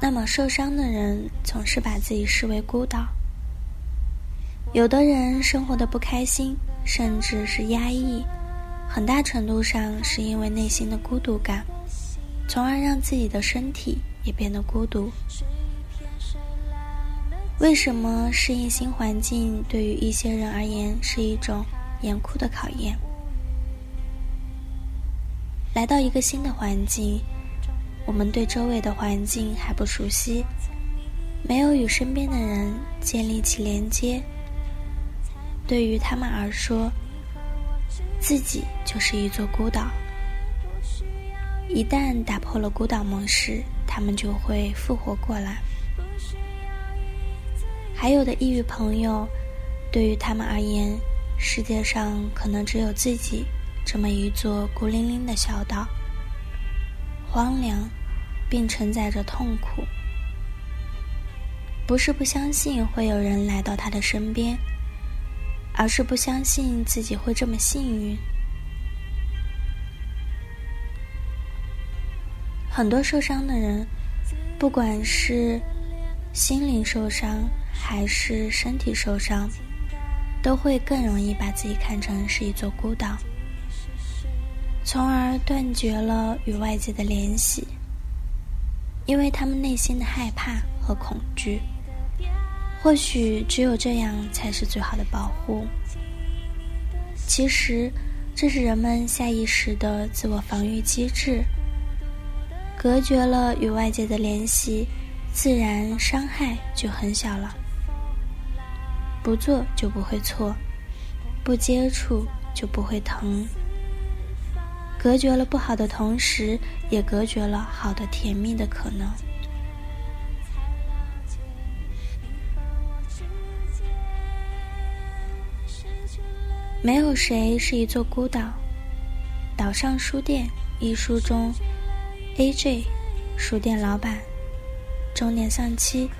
那么受伤的人总是把自己视为孤岛。有的人生活的不开心，甚至是压抑，很大程度上是因为内心的孤独感，从而让自己的身体也变得孤独。为什么适应新环境对于一些人而言是一种严酷的考验？来到一个新的环境，我们对周围的环境还不熟悉，没有与身边的人建立起连接。对于他们而说，自己就是一座孤岛。一旦打破了孤岛模式，他们就会复活过来。还有的抑郁朋友，对于他们而言，世界上可能只有自己这么一座孤零零的小岛，荒凉，并承载着痛苦。不是不相信会有人来到他的身边。而是不相信自己会这么幸运。很多受伤的人，不管是心灵受伤还是身体受伤，都会更容易把自己看成是一座孤岛，从而断绝了与外界的联系，因为他们内心的害怕和恐惧。或许只有这样才是最好的保护。其实，这是人们下意识的自我防御机制，隔绝了与外界的联系，自然伤害就很小了。不做就不会错，不接触就不会疼。隔绝了不好的同时，也隔绝了好的甜蜜的可能。没有谁是一座孤岛。岛上书店一书中，A.J. 书店老板中年丧妻，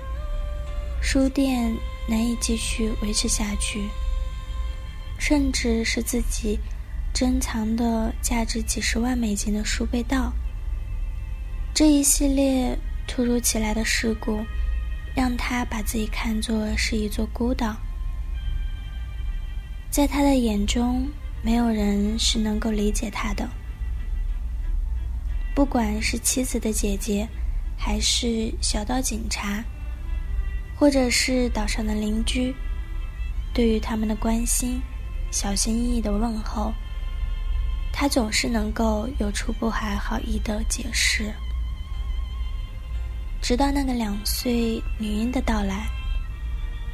书店难以继续维持下去，甚至是自己珍藏的价值几十万美金的书被盗。这一系列突如其来的事故，让他把自己看作是一座孤岛。在他的眼中，没有人是能够理解他的。不管是妻子的姐姐，还是小道警察，或者是岛上的邻居，对于他们的关心、小心翼翼的问候，他总是能够有出不怀好意的解释。直到那个两岁女婴的到来，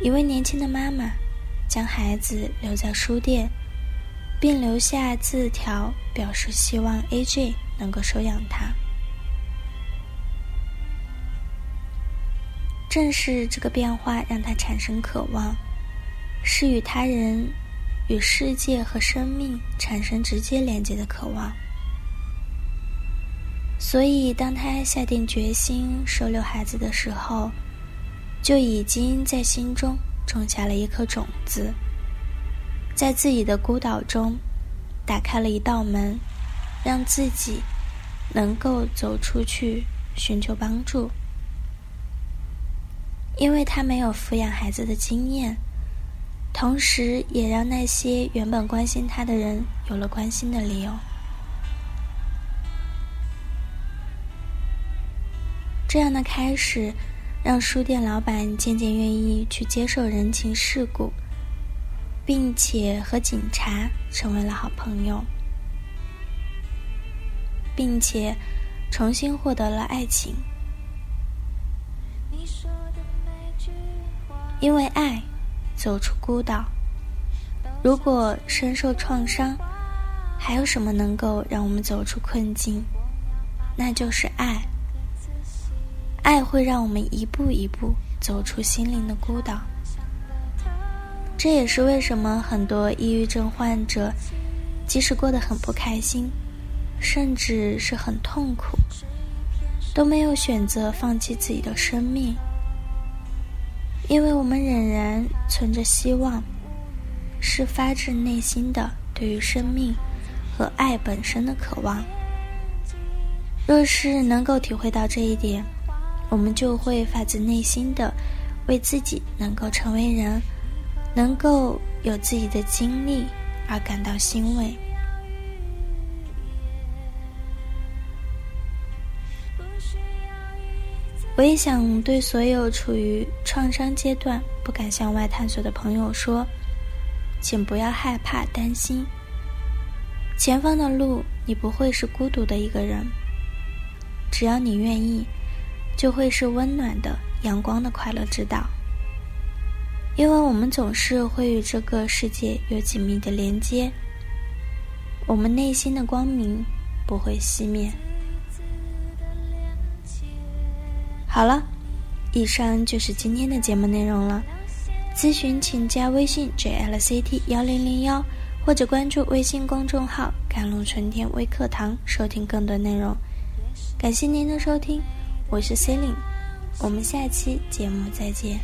一位年轻的妈妈。将孩子留在书店，并留下字条，表示希望 A.J. 能够收养他。正是这个变化让他产生渴望，是与他人、与世界和生命产生直接连接的渴望。所以，当他下定决心收留孩子的时候，就已经在心中。种下了一颗种子，在自己的孤岛中打开了一道门，让自己能够走出去寻求帮助。因为他没有抚养孩子的经验，同时也让那些原本关心他的人有了关心的理由。这样的开始。让书店老板渐渐愿意去接受人情世故，并且和警察成为了好朋友，并且重新获得了爱情。因为爱，走出孤岛。如果深受创伤，还有什么能够让我们走出困境？那就是爱。爱会让我们一步一步走出心灵的孤岛。这也是为什么很多抑郁症患者，即使过得很不开心，甚至是很痛苦，都没有选择放弃自己的生命，因为我们仍然存着希望，是发自内心的对于生命和爱本身的渴望。若是能够体会到这一点，我们就会发自内心的为自己能够成为人，能够有自己的经历而感到欣慰。我也想对所有处于创伤阶段不敢向外探索的朋友说，请不要害怕、担心，前方的路你不会是孤独的一个人。只要你愿意，就会是温暖的、阳光的快乐之道。因为我们总是会与这个世界有紧密的连接，我们内心的光明不会熄灭。好了，以上就是今天的节目内容了。咨询请加微信 jlct 幺零零幺，或者关注微信公众号“甘露春天微课堂”，收听更多内容。感谢您的收听，我是 c e l i n e 我们下期节目再见。